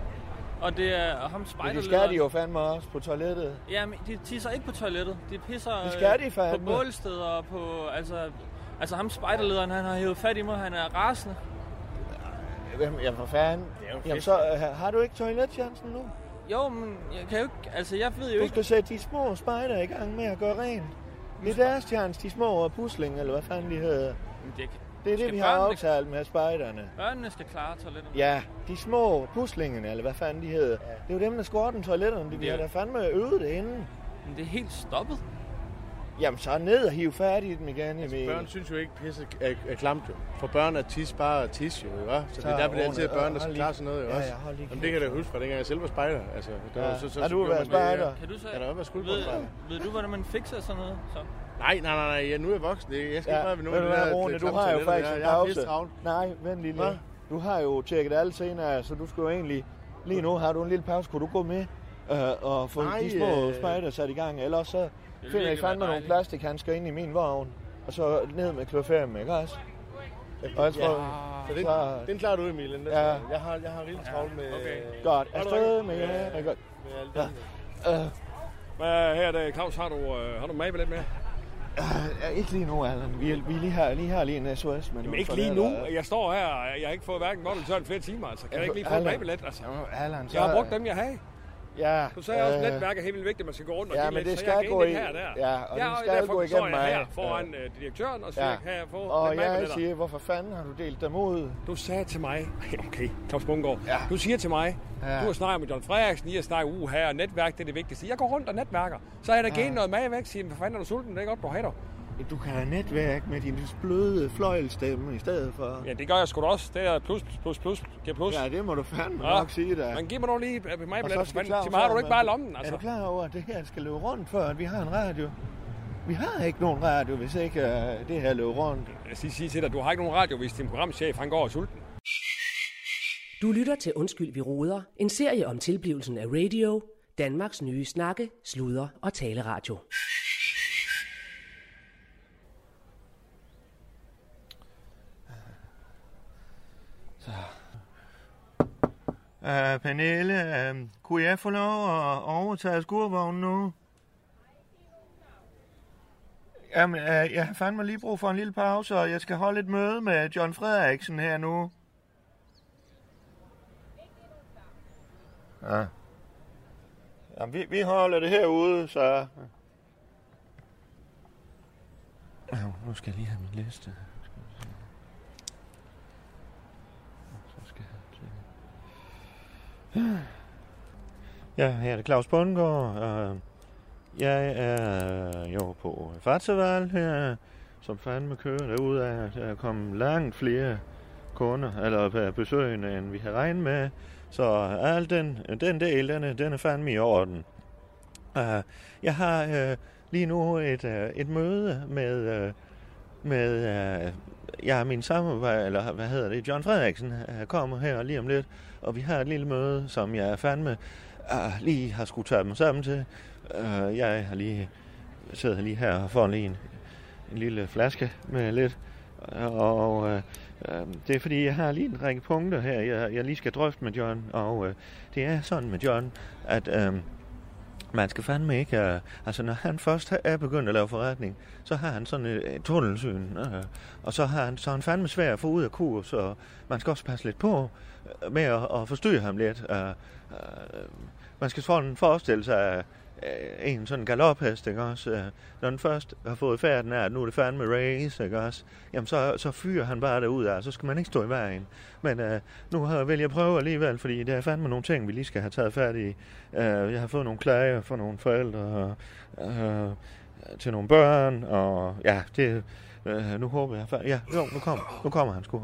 Og det er og ham spejder det skal de jo fandme også på toilettet. Jamen, de tisser ikke på toilettet. De pisser Det skal øh, de fandme. på bålsteder og på... Altså, altså ham spejderlederen, han har hævet fat i mig. Han er rasende. Hvem, ja, for fanden. Jamen, så øh, har du ikke toiletchancen nu? Jo, men jeg kan jo ikke... Altså, jeg ved jo Du ikke... skal sætte de små spejder i gang med at gøre rent. Det er deres chance, de små pusling, eller hvad fanden de hedder. Det, Det er det, vi har aftalt med spejderne. Børnene skal klare toiletterne. Ja, de små puslingerne, eller hvad fanden de hedder. Det er jo dem, der skal ordne toiletterne. De Ja. har da fandme øvet det inden. Men det er helt stoppet. Jamen, så ned og hive fat i dem igen, Altså, børn synes jo ikke, pisse er, er klamt jo. For børn er tis bare tis jo, ikke? Så, det er Så derfor, det er altid børn, der skal klare sådan noget jo Ja, også. ja, Jamen, det kan jeg da huske fra dengang jeg selv var spejder. Altså, det var, Ja. så, så, Har så du gjorde været det, ja. spejder? Kan du så... Ja, der været skud på ved, ved du, hvordan man fikser sådan noget? Så? Nej, nej, nej, nej, ja, nu er jeg voksen. Det- Jeg skal ikke bare ved nogen du af de hvad, der Rune, du har jo faktisk der. en pause. Nej, vent lige lidt. Du har jo tjekket alle senere, så du skal jo egentlig... Lige nu har du en lille pause. Kunne du gå med øh, og få de små øh, spejder sat i gang? Ellers så finder I virkelig fandme nogle plastikhandsker ind i min vogn. Og så ned med 5, ikke også? Og jeg tror, Så den, så, den klarer du, Emil. Den der. Ja. Jeg har, jeg har rigeligt travlt med... okay. godt. Afsted med jer. Ja, godt. med alt Ja. det. Hvad her er det, Claus, har du, øh, har du magbillet med? øh, ikke lige nu, Allan. Vi, vi lige har, lige har lige en SOS. Men Jamen ikke lige nu. Jeg står her, og jeg har ikke fået hverken vold eller flere timer, altså. Kan jeg ikke lige få en Allan. magbillet? Altså, Allan, så... jeg har brugt dem, jeg har. Ja. Du sagde også, at øh, netværk er helt vigtigt, at man skal gå rundt og Ja, men lidt, det skal gå i- her og der. ja, og det ja, skal derfor gå igennem jeg her mig. foran øh, direktøren, og så Ja. kan jeg få Og jeg siger, hvorfor fanden har du delt dem ud? Du sagde til mig, okay, Claus Bungård, Ja. du siger til mig, Ja. du har snakket med John Frederiksen, I har snakket uge her, og netværk, det er det vigtigste. Jeg går rundt og netværker. Så har jeg da givet noget mad væk, siger, hvad fanden er du sulten, det er godt, du har. Du kan have netværk med din bløde fløjelstemme i stedet for. Ja, det gør jeg sgu da også. Det er plus, plus, plus, giver plus. Ja, det må du fandme Ja. nok sige da. Men giv mig dog lige øh, mig Sig Claus mig, har du ikke bare lommen, Er altså? du klar over, at det her skal løbe rundt, før at vi har en radio? Vi har ikke nogen radio, hvis ikke uh, det her løber rundt. Jeg skal sige til dig, du har ikke nogen radio, hvis din programchef han går og er sulten. Du lytter til Undskyld, vi råder. En serie om tilblivelsen af radio. Danmarks nye snakke, sludre og taleradio. Uh, Pernille, uh, kunne jeg få lov at overtage skurvognen nu? Jamen, uh, jeg har fandme lige brug for en lille pause, og jeg skal holde et møde med John Frederiksen her nu. Ja. Jamen, vi, vi holder det herude, så... Ja, nu skal jeg lige have min liste. Så skal jeg... Ja, her er det Claus Bundgaard. og Jeg er jo på Fartseval her, som fandme kører derude af. Der er kommet langt flere kunder, eller øh, besøgende, end vi har regnet med. Så al den, den del, den er, den er fandme i orden. Uh, jeg har uh, lige nu et, uh, et møde med, uh, med uh, ja, min samarbejde, eller hvad hedder det, John Frederiksen uh, kommer her lige om lidt, og vi har et lille møde, som jeg fandme uh, ah, lige har skulle tage dem sammen til. Uh, jeg har lige sidder lige her og får lige en, en lille flaske med lidt, og uh, uh, det er fordi, jeg har lige en række punkter her, jeg, jeg lige skal drøfte med John, og uh, det er sådan med John, at... Uh, man skal fandme ikke... Uh, altså, når han først er begyndt at lave forretning, så har han sådan et, et tunnelsyn, uh, og så har han, så er han fandme svær at få ud af kurs, og man skal også passe lidt på. uh, med at, at forstyrre ham lidt. Uh, uh, man skal sådan forestille sig uh, en sådan galophest, ikke også? Uh, når den først har fået færden af, at nu er det fandme race, ikke også? Jamen, så, så fyrer han bare derud af, så skal man ikke stå i vejen. Men uh, nu har, vil jeg prøve alligevel, fordi der er fandme nogle ting, vi lige skal have taget fat i. Uh, jeg har fået nogle klager fra nogle forældre uh, til nogle børn, og ja, det, uh, nu håber jeg... Ja, jo, nu kommer, nu kommer han sgu.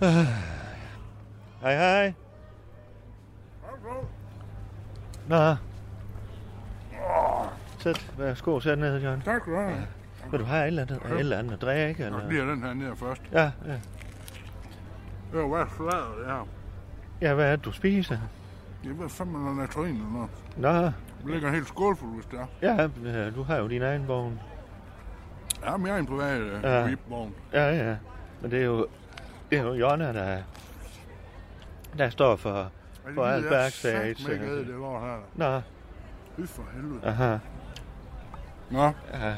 Hej, hej. Nå. Sæt, værsgo, sæt ned, John. Tak skal du have. Vil du have et eller andet, et eller andet at drikke? Jeg Eller? bliver den her nede først. Ja, ja. Det var hvad fladet det her. ja, hvad er det, du spiser? Jeg ved fandme noget natrin eller noget. Nå, Det ligger helt skålfuld, hvis det er. ja, øh, du har jo din egen vogn. Ja, men jeg er en privat uh, Ja. ja. vogn Ja, ja. Men det er jo, det er jo Jonna, der, der står for, for alt backstage. Jeg ikke æde det lort her. Nå, Fy for helvede. aha. Nå, Ja.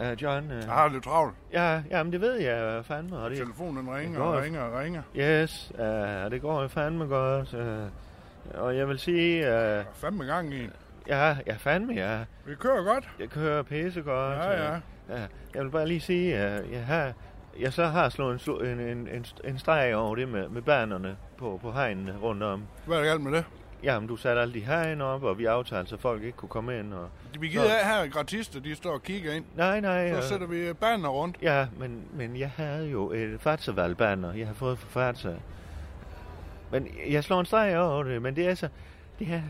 Uh, John, uh, jeg har lidt travlt. ja, jamen det ved jeg fandme, og det, Telefonen ringer går og ringer og ringer. yes, uh, det går fandme godt. Uh, og jeg vil sige, uh, Der er fandme gang i. ja, ja, fandme, ja. Vi kører godt. Jeg kører pisse godt. Ja, ja. Ja, jeg vil bare lige sige, at jeg har, jeg så har slået en, en, en, en, streg over det med, med banerne på, på hegnene rundt om. Hvad er der galt med det? Jamen, du satte alle de hegn op, og vi aftalte, så folk ikke kunne komme ind. Og... Vi gider af her gratister, de står og kigger ind. Nej, nej. Så øh, sætter vi banner rundt. Ja, men, men jeg havde jo et Fatservalg-banner, jeg har fået fra Fatser. Men jeg slår en streg over det, men det er så... Det er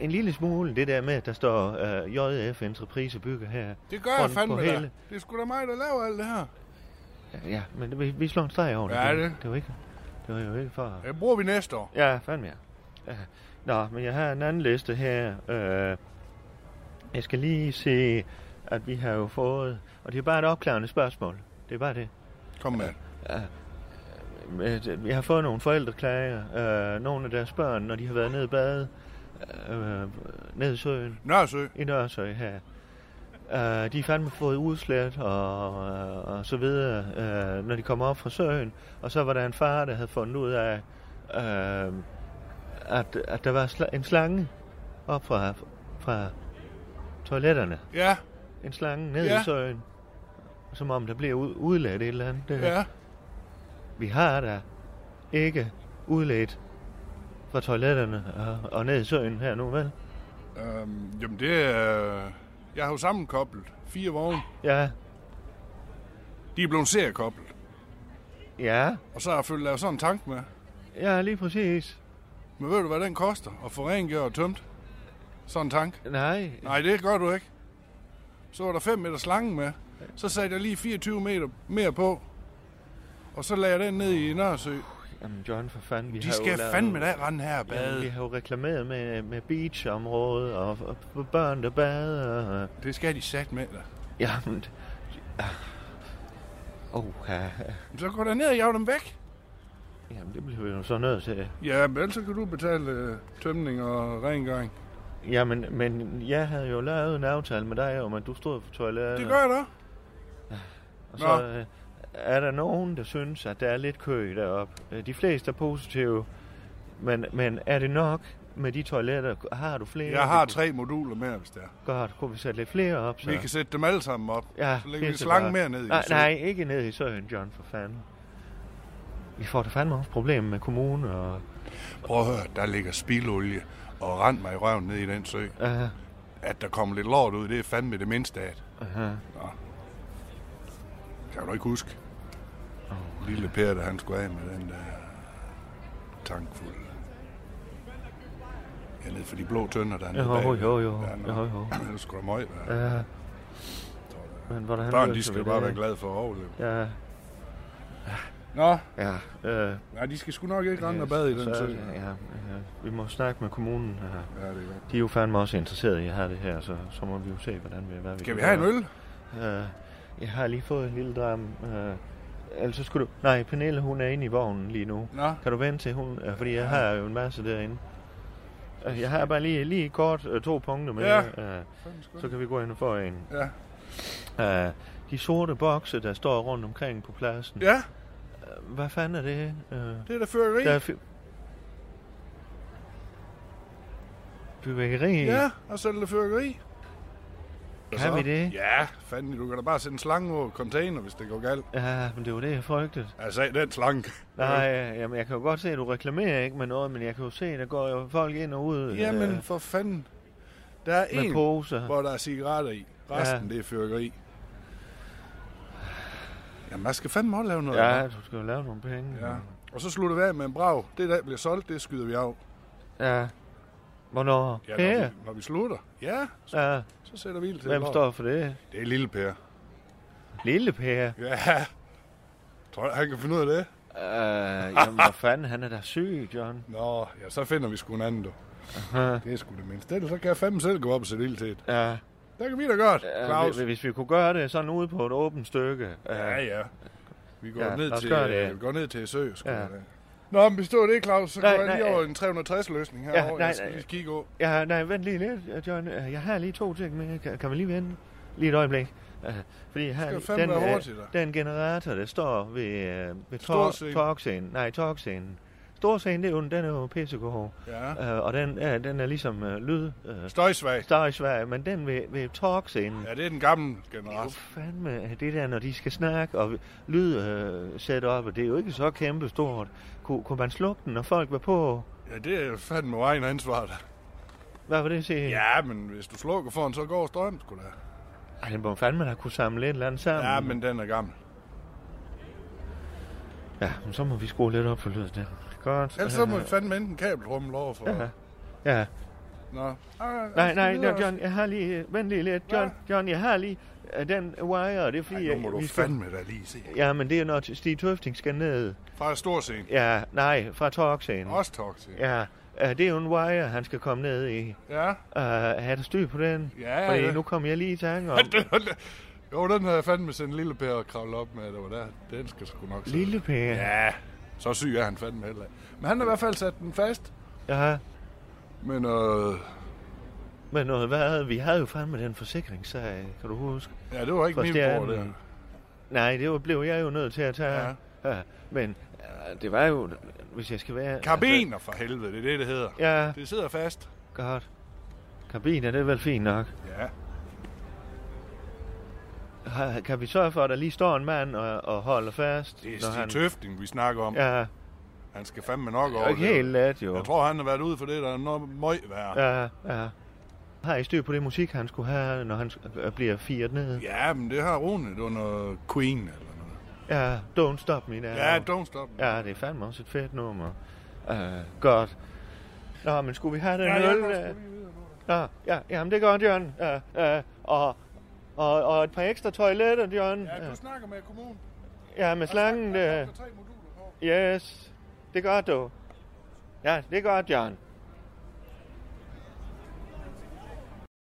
en lille smule, det der med, at der står uh, JF Entreprise bygger her. Det gør jeg fandme da. hele- Det er sgu da mig, der laver alt det her. Ja, men vi, vi slår en streg over det. Ja, det, det. var ikke... Det var jo ikke for... Det bruger vi næste år. Ja, fandme ja. Nå, men jeg har en anden liste her. Øh, jeg skal lige se, at vi har jo fået... Og det er bare et opklarende spørgsmål. Det er bare det. Kom med. Ja. Øh, Vi har fået nogle forældreklager. Øh, nogle af deres børn, når de har været nede i bade. Øh, nede i søen. Nørresø. I Nørresø her. Øh, de er fandme fået udslæt og, og så videre, øh, når de kommer op fra søen. Og så var der en far, der havde fundet ud af, øh, at, at der var sla- en slange op fra, fra toiletterne. Ja, En slange ned Ja. i søen. Som om der bliver ud, udladt et eller andet. Det, ja. Vi har da ikke udledt fra toiletterne og, og ned i søen her nu, vel? Øhm, jamen det er... Jeg har jo sammenkoblet fire vogne. Ja, De er blevet seriekoblet. ja, Og så har jeg lavet sådan en tank med. ja, lige præcis. Men ved du, hvad den koster? At få rengjort og tømt? Sådan en tank? Nej, Nej, det gør du ikke. Så var der 5 meter slange med. Så satte jeg lige 24 meter mere på. Og så lagde jeg den ned i Nørresø. Jamen John, for fanden, vi De har skal jo lavet- fandme da rende her og Jamen, vi bade. har jo reklameret med, med beachområdet og, og for børn, der bader. Og, Det skal de sat med dig. jamen, ja. oh, ja. Så går der ned og jager dem væk. Jamen, det bliver vi jo så nødt til. Ja, men ellers så kan du betale øh, tømning og rengøring. Jamen, men jeg havde jo lavet en aftale med dig om, at du stod på toilettet. Det gør jeg da. Og så øh, er der nogen, der synes, at der er lidt kø deroppe. Øh, De fleste er positive. Men, men er det nok med de toiletter? Har du flere? Jeg har tre moduler mere, hvis det er. Godt, kunne vi sætte lidt flere op, så? Vi kan sætte dem alle sammen op. Ja, Så lægger vi en pisse slange godt. mere ned i nej, søen. nej, ikke ned i søen, John, for fanden. Vi får da fandme også problemer med kommunen og... Prøv at høre, der ligger spildolie og rent mig i røven ned i den sø. Uh, At der kommer lidt lort ud, det er fandme det mindste af det. uh, Kan du ikke huske? Lille Per, da han skulle af med den der tank fuld. Ja, ned for de blå tønder, der er nede jo, bagved. jo, jo, Ja, nå. jo, jo. Det skulle <laughs> da møg være. Uh, men hvordan Børn, de skal bare det? være glade for at overleve. Ja, Nå, ja. Uh, nej, de skal sgu nok ikke rende og bade i den sø. ja, ja, vi må snakke med kommunen. Uh, Ja, det er godt. de er jo fandme også interesserede i at have det her, så, så må vi jo se, hvordan vi, hvad vi Skal kan vi have en øl? Uh, jeg har lige fået en lille dram. Uh, ellers så skulle du... Nej, Pernille, hun er inde i vognen lige nu. Nå, Kan du vente til hun... Fordi jeg har jo en masse derinde. Uh, jeg har bare lige, lige kort uh, to punkter med. Ja. Uh, så kan vi gå ind og få en. Ja. Uh, de sorte bokse, der står rundt omkring på pladsen. Ja, Uh, hvad fanden er det? Uh, det er da fyrkeri. der er fy- Fyrværkeri? Ja, og så er det fyrkeri. Kan så- vi det? Ja, fanden, du kan da bare sætte en slange over container, hvis det går galt. Ja, men det var det, jeg frygtede. Altså, den slange. Nej, jamen, jeg kan jo godt se, at du reklamerer ikke med noget, men jeg kan jo se, at der går jo folk ind og ud Jamen, øh, for fanden. Der er en, poser. hvor der er cigaretter i. Resten, Ja. det er fyrkeri. Jamen, man skal fandme også lave noget. Ja, hva'? du skal jo lave nogle penge. ja. Og så slutter vi af med en brav. Det, der bliver solgt, det skyder vi af. ja. Hvornår? Ja, når, vi, når vi slutter. Ja, så, Ja. Så sætter vi ild til Hvem står for det? Det er lille Per. Lille Per. Ja. Tror jeg, han kan finde ud af det? Uh, jamen, hvor fanden, han er da syg, John. Nå, ja, så finder vi sgu en anden, du. Aha. Det er sgu det mindste. Ellers så kan jeg fandme selv gå op og sætte ild til det. Ja. Der kan vi da godt, Ja, Claus. hvis, hvis vi kunne gøre det sådan ude på et åbent stykke. Ja, ja. Vi går, Ja, ned, til, det. vi går ned til sø. Sgu Ja. ja. Nå, men hvis det var det, Claus, så Nej, går jeg lige over øh. en 360-løsning Ja, herovre. nej, jeg skal lige kigge over. Ja, nej, vent lige lidt, John. Øh, Jeg har lige to ting med. Kan, kan vi lige vente? Lige et øjeblik. Uh, fordi har Skal den, øh, den generator, der står ved, uh, ved Storscenen. talkscenen. Nej, talkscenen. store scene, det er jo, den er jo pissegod. Ja. Øh, og den, ja, den er ligesom uh, lyd... Uh, Støjsvag. Støjsvag, men den ved, ved talkscenen... Ja, det er den gamle er jo generation. fandme det der, når de skal snakke og lyd uh, sætte op, og det er jo ikke så kæmpe stort. Kunne, kunne man slukke den, når folk var på? Ja, det er fandme egen ansvar. da. Hvad var det, sige? Ja, men hvis du slukker for den, så går strøm sgu da. Ej, den må fandme da kunne samle et eller andet sammen. Ja, men den er gammel. Ja, men så må vi skrue lidt op for lyden. der. Godt. Ellers så må vi fandme enten kabelrummel over for... Ja. Ja. Nå. Ah, Nej, nej, nej, John, jeg har lige... Vent lige lidt. John, John, jeg har lige uh, den wire, det er fordi... Ej, nu må jeg- du vi skal- fandme da lige se. Ja, men det er når Stig Tøfting skal ned. Fra stor scene. Ja, nej, fra talkscenen. Også talk scene. Ja, uh, det er jo en wire, han skal komme ned i. Ja. Uh, har du styr på den? Ja, Fordi ja. nu kommer jeg lige i tanke om... <laughs> jo, den havde jeg fandme sendt lille Per og kravle op med. Det var der. Den skal sgu nok sidde. Lille Per? Ja, så syg er han fandme heller. Men han har i hvert fald sat den fast. Ja. Men øh, Men noget, hvad? Vi havde jo fandme den forsikringssag, kan du huske? Ja, det var ikke min stjernen. det. Nej, det var, blev jeg jo nødt til at tage. Ja. ja. Men ja, det var jo, hvis jeg skal være... Karbiner for helvede, det er det, det hedder. Ja. Det sidder fast. Godt. Karbiner, det er vel fint nok. Ja. Kan vi sørge for, at der lige står en mand og, og holder fast? Det er Stig Tøfting, vi snakker om. Ja. Han skal fandme nok Det er over ikke helt let, jo. Jeg tror, han har været ude for det, der er noget møg værd. Ja, ja. Har I styr på det musik, han skulle have, når han sk- bliver firet ned? Ja, men det har Rune. Noget Queen eller noget. Ja, Don't Stop Me Now. Ja, Don't Stop Me. Ja, det er fandme også et fedt nummer. Uh, godt. Nå, men skulle vi have den Ja, øl? øh? Nå, ja, jamen det er godt, Jørgen. Uh, uh, og, og, og et par ekstra toiletter, Jørgen. Ja, du snakker med kommunen. Ja, med slangen der. Yes, det er godt, du. Ja, det er godt, Jørgen.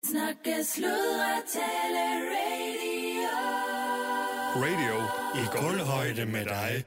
Snakke, sludre, tale, radio. Radio i guldhøjde med dig.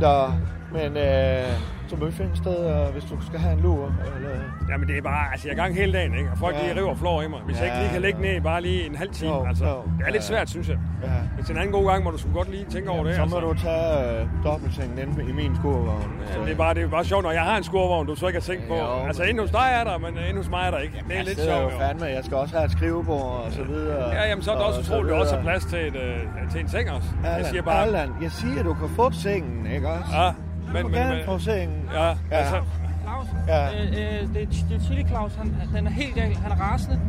Nå, men øh, så må vi finde et sted, og hvis du skal have en lur, eller... Jamen det er bare, altså jeg er gang hele dagen, ikke? Og folk Ja. ja. de river flår i mig. Hvis ja. jeg ikke lige kan ligge ned bare lige en halv time, Jo, altså. jo. Det er lidt Ja. svært, synes jeg. Ja. Hvis en anden god gang må du sgu godt lige tænke over det. Så må altså. du tage øh, dobbeltsengen inde i min skurvogn. Så det er bare, det er bare sjovt, når jeg har en skurvogn, du så ikke har tænkt på. Jo. Altså, inde hos dig er der, men inde hos mig er der ikke. Det er lidt det er jo sjovt, jo. fandme, jeg skal også have et skrivebord og så videre. Ja, jamen, så er det og også utroligt, at også har plads til, et, øh, til en seng også. Allan, Jeg siger bare... Allan, jeg siger, du kan få sengen, ikke også? Ja, men... må men, gerne men få sengen. ja, ja. altså... Claus, Ja. øh, øh, det, er, det er Chili Claus, han, han er helt gal, han er rasende.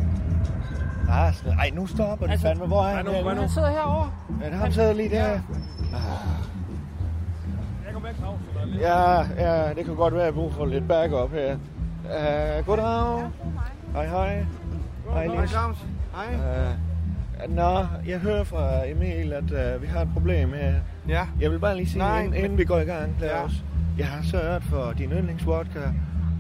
Rasende. Ej, nu stopper det Altså, fandme. Hvor er han? hvad nu? Han sidder herovre. Er det ham sidder lige der? Jeg kommer med, Claus. Ja, ja, det kan godt være, at jeg har brug for lidt backup her. Uh, goddag. Hej, hej. Hej, Hej. Claus. Hej. Uh, nå, jeg hører fra Emil, at uh, vi har et problem her. Ja. Jeg vil bare lige sige, Nej, inden, men- inden vi går i gang, Claus. Jeg har sørget for din yndlingsvodka.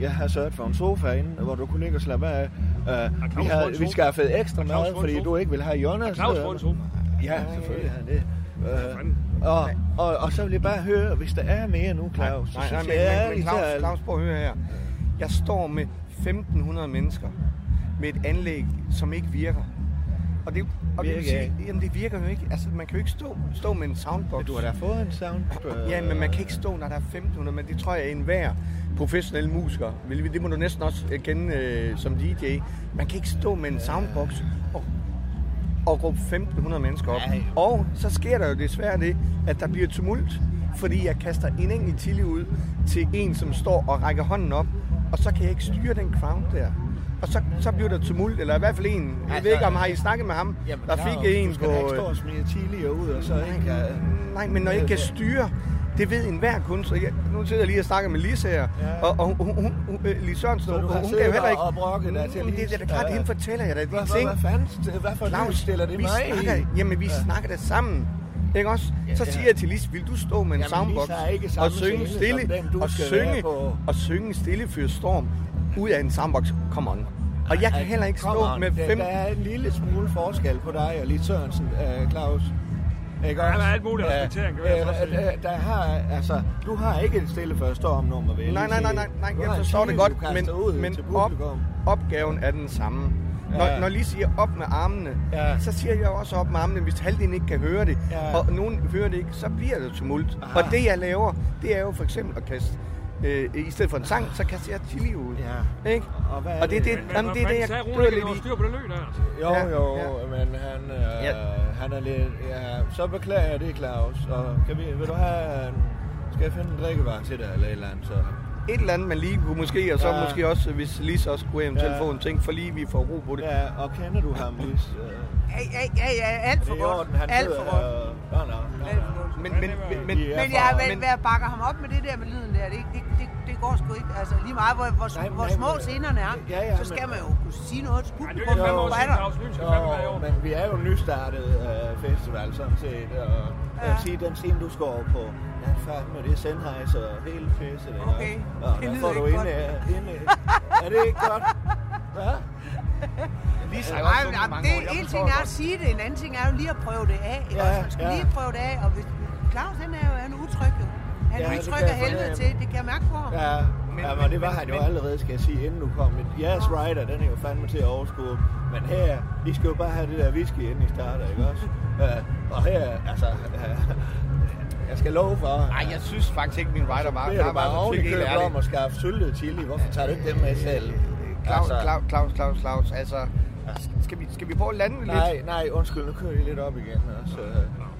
Jeg har sørget for en sofa inde, hvor du kunne ligge og slappe af. Uh, vi, har, får vi skaffede ekstra mad, fordi du ikke vil have Jonas. Claus øh, fået en sofa? Ja, selvfølgelig har han det. Uh, og, og, og så vil jeg bare høre, hvis der er mere nu, Claus, så Nej, nej, synes men, jeg men, men Claus, Claus, prøv at høre her. Jeg står med 1.500 mennesker med et anlæg, som ikke virker. Og det, og det, vil sige, jamen det virker jo ikke. Altså, man kan jo ikke stå, stå med en soundbox. Men du har da fået en sound... øh, Ja, men man kan ikke stå, når der er 1.500, men det tror jeg, en hver professionel musiker, det må du næsten også øh, kende øh, som DJ, man kan ikke stå med en soundbox og, og råbe 1.500 mennesker op. Og så sker der jo desværre det, at der bliver tumult, fordi jeg kaster en enkelt chili ud til en, som står og rækker hånden op, og så kan jeg ikke styre den crowd der. Og så, så bliver der tumult, eller i hvert fald en. Jeg Altså, ved ikke, om har I snakket med ham? Jamen, der fik en du skal på... ikke stå øh, og smide chili ud, og så ikke kan... Nej, men når jeg ikke kan styre, det ved enhver kunstner. Jeg, nu sidder jeg lige og snakker med Lise her, ja. og, og hun, hun, hun, øh, Lise Sørensen, Så hun, hun kan jo heller ikke... og brokket dig til Jamen, det, Lise? det er da klart, Ja. hende fortæller jeg da de Hvad, ting. hvad, fanden? Hvad for Claus, stiller det vi mig snakker? Jamen, vi snakker da sammen. Ikke også? Så ja. siger jeg til Lise, vil du stå med en Jamen, soundbox Lise og synge stille, og synge, og synge stille for storm ud af en soundbox? Come on. Og jeg kan Ej, heller ikke stå on. med fem... Der er en lille smule forskel på dig og Lise Sørensen, uh, Claus. Ikke også? der er alt muligt Ja, respektering, kan jeg øh, øh, Der har, altså, du har ikke et stille før storm nummer, jeg Nej, nej, nej, nej, nej, jeg forstår det godt, men, men op, opgaven er den samme. Når, Ja. når lige siger op med armene, Ja. så siger jeg også op med armene, hvis halvdelen ikke kan høre det, Ja. og nogen hører det ikke, så bliver det tumult. Aha. Og det jeg laver, det er jo for eksempel at kaste, øh, i stedet for en sang, så kaster jeg chili ud. Ja. Ikke? Og, hvad er Og det er det, Men jamen, det, er det jeg lidt at i. styr på det løb der? Jo, Ja, jo, ja. men han, øh, Ja. han er lidt... Ja, så beklager jeg det, Claus. Og kan vi, vil du have en, Skal jeg finde en drikkevarer til dig, eller et eller andet, så... Et eller andet, man lige kunne måske, og så Ja. ja. måske også, hvis Lis også kunne eventuelt Ja. ja. få en ting, for lige vi får ro på det. Ja, og kender du ham, Lis? Ja, ja, ja, ja, alt for det godt. orden, han Alt for godt. Alt for godt. Men, men, men, men, jeg fra- vil være bakker ham op med det der med lyden der. Det, det, det, det går sgu ikke. Altså lige meget, hvor, hvor, Nej, hvor nej, små men- scenerne er, Ja, ja, så skal men- man jo kunne sige noget til det publikum. er Jo. også Hvor er en Jo, år. men vi er jo nystartet øh, festival sådan set, og jeg vil sige, den scene, du skal over på, ja, fandme, det er Sennheiser og hele pisse. Det, Okay, og det der lyder får du ikke ind, godt. ind, Er det ikke godt? Hvad? Har jo Nej, men, jamen, det, år. Jeg en ting er at sige det, en anden ting er jo lige at prøve det af. Ikke? Ja, også? Man skal ja. lige prøve det af, og hvis, Claus han er jo han er utryg jo. Han Ja, er det utryg af jeg helvede fornemme. til, det kan jeg mærke på ham. Ja, Men- ja, men men- det var men- han jo men- allerede, skal jeg sige, inden du kom. Men jeres rider, den er jo fandme til at overskue. Men her, I skal jo bare have det der whisky, inden I starter, ikke også? <laughs> Ja, og her, altså, ja, jeg skal love for... Nej, jeg synes faktisk ikke, min rider var. Det der er var oven i købet om at skaffe syltet chili. Hvorfor tager du ikke dem med selv? Claus, Altså- Claus, Claus, Claus, Claus, altså, skal vi, skal vi prøve at lande det lidt? Nej, nej, undskyld, nu kører I lidt op igen. Altså.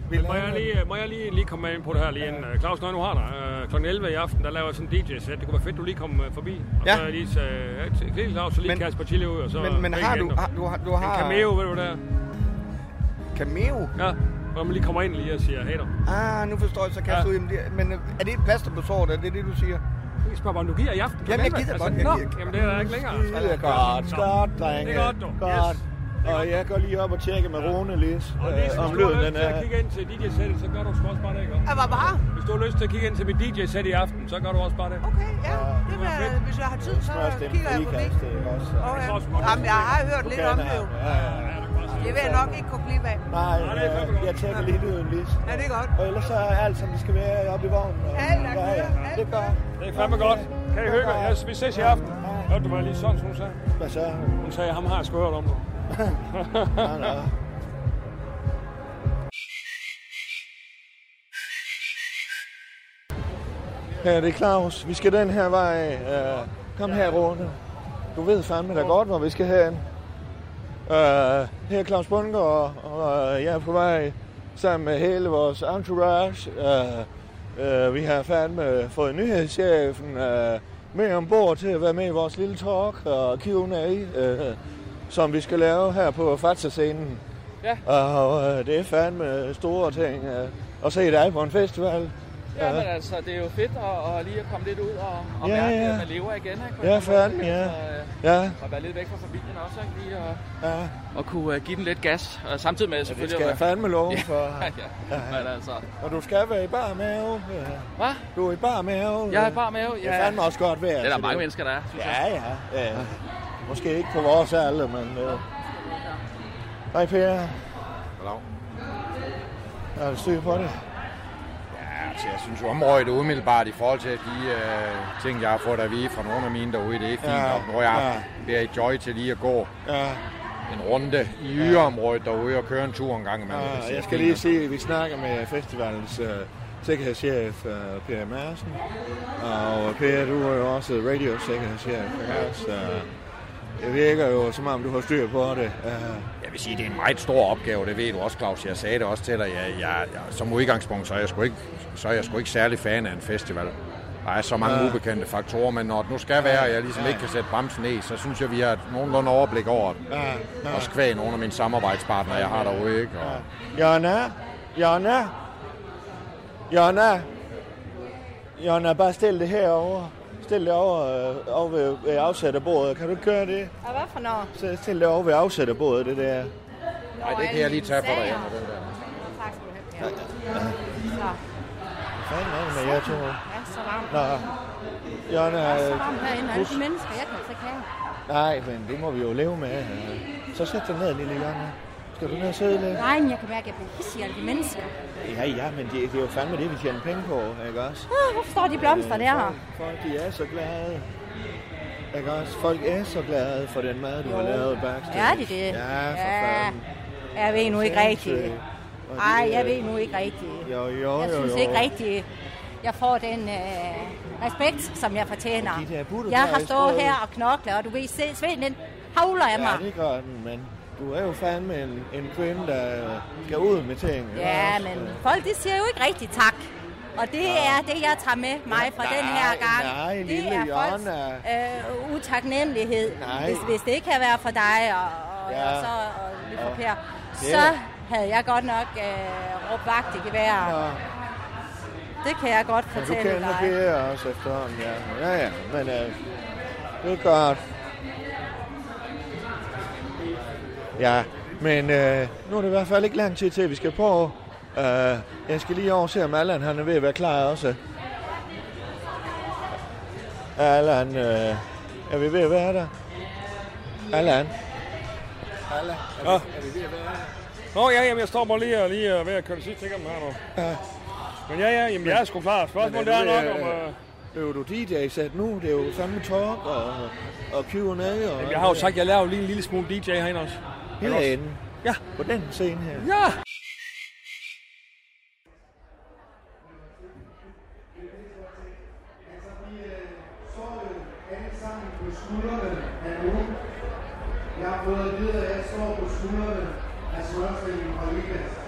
Vi må jeg lige, må jeg lige, lige komme ind på det her lige inden? Øh, Claus, når jeg nu har dig, øh, kl. 11 i aften, der laver jeg sådan en DJ-sæt. Det kunne være fedt, du lige kom øh, forbi. Og Ja. så lige øh, til Claus, så lige Men- Kasper Chili ud, og så... Men, men har du, har, du, har, du En har... cameo, ved du der? Cameo? Ja, hvor man lige kommer ind lige og siger, hey der. Ah, nu forstår jeg så kaster Ja. ja. ud. Men øh, er det et plaster på såret? Er det det, du siger? Jeg spørger bare, om du giver i aften. Jamen, jeg 11. gider altså, godt, jeg giver- jamen det er der ikke længere. Det er godt, godt, drenge. Det er godt, du. Godt. Yes. Og jeg går lige op og tjekker med Rune Lis, Og lige øh, så om hvis du har lyden den lyst til er... at kigge ind til DJ-sættet, så gør du sgu også bare det, ikke? Jeg var bare. Hvis du har lyst til at kigge ind til mit DJ-sæt i aften, så gør du også bare det. Okay, ja. Det vil, hvis jeg har tid, så den kigger jeg frikast, det er også. Okay. tror også godt, Jamen, jeg har hørt lidt om det jo. Ja, ja, ja. Det vil jeg nok ikke gå glip af. Nej, Nej, er øh, jeg tjekker lige lyden, Lis. Ja, det er godt. Og ellers så er alt, som det skal være oppe i vognen. og- Alt er ja, ja, det gør. Det er fandme godt. Kan I hygge? Yes, vi ses i aften. Hørte du, hvad lige sådan, hun sagde? Hvad så? Hun sagde, ham har jeg sgu hørt om nu. Nå, <laughs> nå. Ja, det er Claus. Vi skal den her vej. Uh, kom her, Rune. Du ved fandme da godt, hvor vi skal hen. Uh, her er Claus Bundgaard, og uh, jeg er på vej sammen med hele vores entourage. Uh, uh, vi har fandme fået nyhedschefen uh, med ombord til at være med i vores lille talk og Q&A, uh, som vi skal lave her på Fatsa-scenen. Ja. Og øh, det er fandme store ting øh, at se dig på en festival. Ja, men altså, det er jo fedt at, at lige at komme lidt ud og, og Ja, mærke, ja. at man lever igen. Ikke? Ja, en eller anden fandme, måde. ja. Så, øh, Ja, og være lidt væk fra familien også, ikke? Lige at, ja. at kunne uh, give den lidt gas. Og samtidig med Det selvfølgelig... skal jeg fandme love for. <laughs> ja, ja. Men altså... Og du skal være i bar mave. Ja. Hvad? Du er i bar mave. Jeg er i bar mave, Det er ja. fandme også godt vejr. Det er der til mange mennesker, der er. synes jeg. Ja, ja. ja. Måske ikke på vores alder, men... Øh. Hej Per. Hallo. Er du styr på det? Ja, altså, jeg synes området umiddelbart i forhold til de øh, ting, jeg har fået at vide fra nogle af mine derude, det er fint. Ja, Ja, nu er jeg ja. ja. ved at joy til lige at gå Ja. en runde i yderområdet derude og køre en tur en gang imellem. Ja jeg skal lige sige, at vi snakker med festivalens uh, sikkerhedschef uh, Per Madsen. Og Per, du er jo også radiosikkerhedschef. ikke også? Så det virker jo, som om du har styr på det. Jeg vil sige, det er en meget stor opgave, det ved du også, Claus. Jeg sagde det også til dig. Jeg, jeg, jeg, som udgangspunkt, så er, jeg sgu ikke, så er jeg sgu ikke særlig fan af en festival. Der er så mange Ja. ubekendte faktorer, men når det nu skal være, at jeg ligesom Ja. ikke kan sætte bremsen ned, så synes jeg, vi har et nogenlunde overblik over det. ja, ja. Også kvæg nogle af mine samarbejdspartnere, jeg har derude, ikke? Og, Jonna? Jonna? Jonna? Jonna, bare stil det herover. Stil det over, øh, over ved, ved afsætterbordet. Kan du ikke gøre det? Og hvad for noget? Så stil det over ved afsætterbordet, det der. nej, det kan jeg lige tage for dig, den der. Tak skal du have. Ja. Så, Hvad fanden er det med jer to? ja, så varmt. Nå, Jonna, Ja, så øh, varmt herinde. Alle de mennesker, jeg kan altså ikke have. nej, men det må vi jo leve med. øh. Så sæt dig ned, lille Jonna. Skal du ned og sidde lidt? Nej, men jeg kan mærke, at jeg bliver hissig af alle de mennesker. Ja, ja, men det, det er jo fandme det, vi tjener penge på, ikke også? Ah, Hvorfor står de blomster der? Folk, folk de er så glade. Ikke også? Folk er så glade for den mad, du har lavet backstage. Er de det? Ja, for Ja, fanden. Jeg ved nu ikke rigtigt. Nej, det, jeg øh, ved nu ikke rigtigt. Jo, jo, Jeg jo, synes jo. ikke rigtigt. jeg får den øh, respekt, som jeg fortjener. De Jeg har stået her og knoklet, og du ved, se, sveden den havler af mig. Ja, det gør den, men du er jo fandme en, en kvinde, der skal ud med ting. Ja, også? men folk de siger jo ikke rigtig tak. Og det er det, jeg tager med mig fra den her gang. nej, det lille er folks øh, utaknemmelighed. Nej. Hvis, hvis det ikke havde været for dig og, og, Ja. og så og lige for Og Per, så havde jeg godt nok øh, råbt vagt i gevær. Det kan jeg godt Ja, du fortælle kender dig. Per også efterhånden, ja. Ja, ja, men øh, det er godt. Ja, men øh, nu er det i hvert fald ikke lang tid til, at vi skal på. Øh, jeg skal lige over se, om Allan han er ved at være klar også. Allan, øh, er vi ved at være der? Allan? Allan, er, Ja. vi, er vi ved at være der? Nå ja, jamen, jeg står bare lige, og lige og ved at køre det sidste igennem her nu. Ja. Men ja, ja, jamen, jeg er sgu klar. Spørgsmålet er er nok om... øh, Øh, Er du DJ-sæt nu? Det er jo fandme talk og, og Q&A. Og jamen, jeg har jo sagt, at jeg laver lige en lille smule DJ herinde også. Herinde? Ja. På den scene her? Ja! skuldrene af nogen. Jeg har fået at vide, at jeg står på skuldrene af smørstillingen fra Ligas.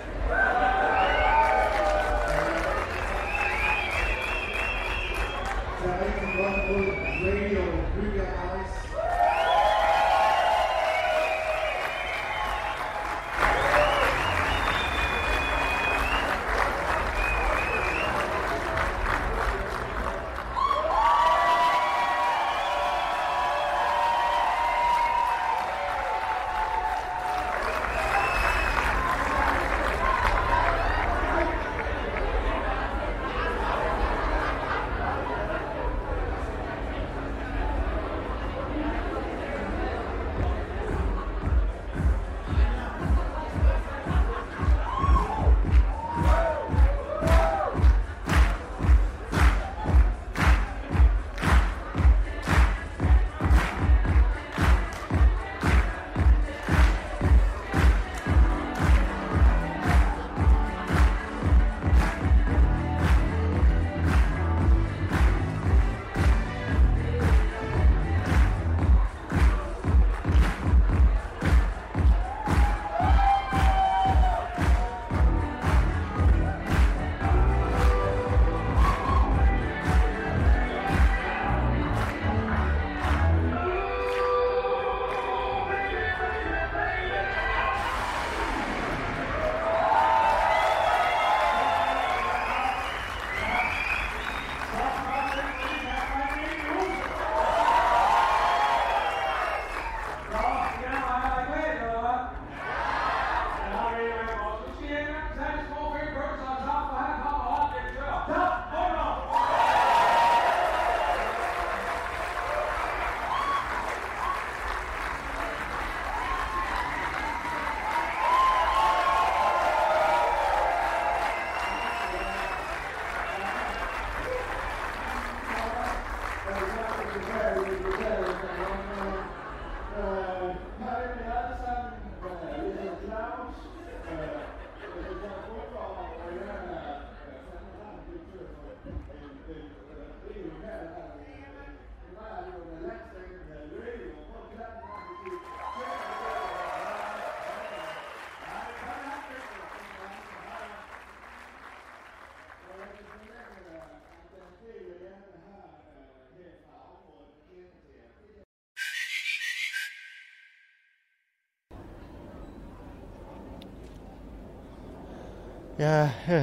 Ja, øh,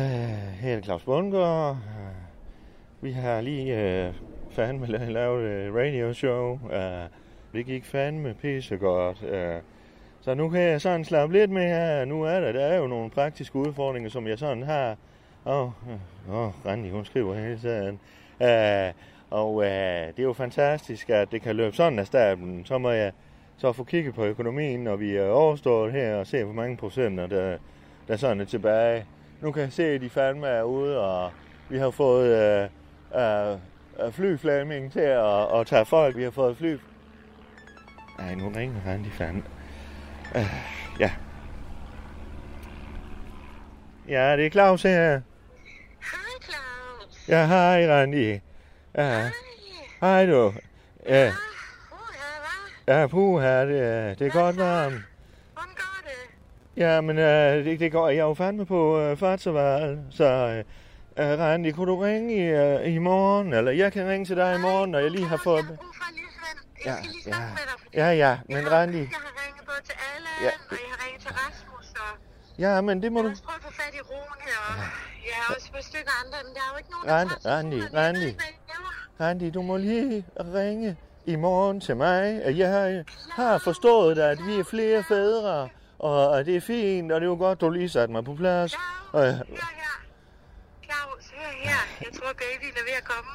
her er Claus Bundgaard. Øh, vi har lige øh, fandme lavet et radioshow. Øh, det øh, gik fandme pissegodt. Øh, så nu kan jeg sådan slappe lidt med her. Nu er der, der er jo nogle praktiske udfordringer, som jeg sådan har. Åh, oh, oh, Randi, hun skriver hele tiden. Øh, og øh, det er jo fantastisk, at det kan løbe sådan af stablen. Så må jeg så få kigget på økonomien, når vi er overstået her, og se, hvor mange procenter, der, der sådan er tilbage. Nu kan jeg se, at de fandme er ude, og vi har fået øh, øh, flyflaming til at, at tage folk. Vi har fået fly... Ej, nu ringer han, de fandme. Øh, ja. Ja, det er Claus her. Hej Claus. Ja, hej, Randi. Ja. Hej, du. Ja. Ja, puha, det, det er godt varmt. Ja, men øh, det, det går, jeg er jo fandme på øh, fartsvalg, så øh, øh, Randi, kunne du ringe i, øh, i morgen? Eller jeg kan ringe til dig i morgen, når jeg lige har fået... Ja, ja, ja, ja, men Randi... Jeg har ringet både til Allan, Ja. og jeg har ringet til Rasmus, og Ja, men det må jeg du... har også prøvet at få fat i Rune, og jeg har også et stykke andre, men der er jo ikke nogen, Randi, der Randi, jeg Randi. jeg. Randi, du må lige ringe i morgen til mig. at Jeg har forstået, at vi er flere fædre, og at det er fint, og det er jo godt, du lige satte mig på plads. Og, Claus, hør her. Jeg tror, babyen er ved at komme.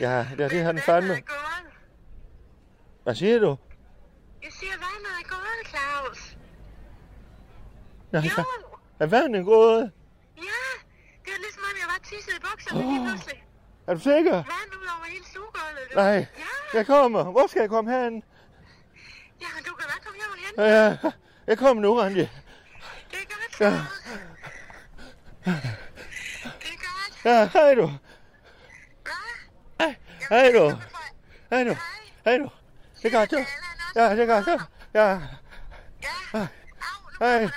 ja, ja, det har den fandme. Hvad siger du? Jeg siger, vandet er gået, Claus. Nej, hvad? Er vandet gået? Ja, det er ligesom om, jeg var tisset i bukserne lige pludselig. Er du sikker? Vand ud over hele stuegulvet. du. Nej, jeg kommer. Hvor skal jeg komme hen? Ja, du kan bare komme hjem og hente. Ja, jeg kommer nu, Randi. Det er godt, Ja. Ja, hej du. Hej, hej du. Hej du. Hej du. Det er godt, du. Ja, det er godt, du. Ja. Ja. Hej.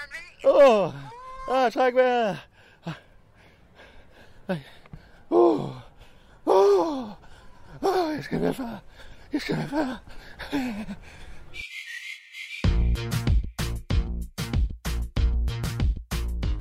Åh. Ah, træk vejret. Åh. Åh. Åh, jeg skal være far. Jeg skal være far.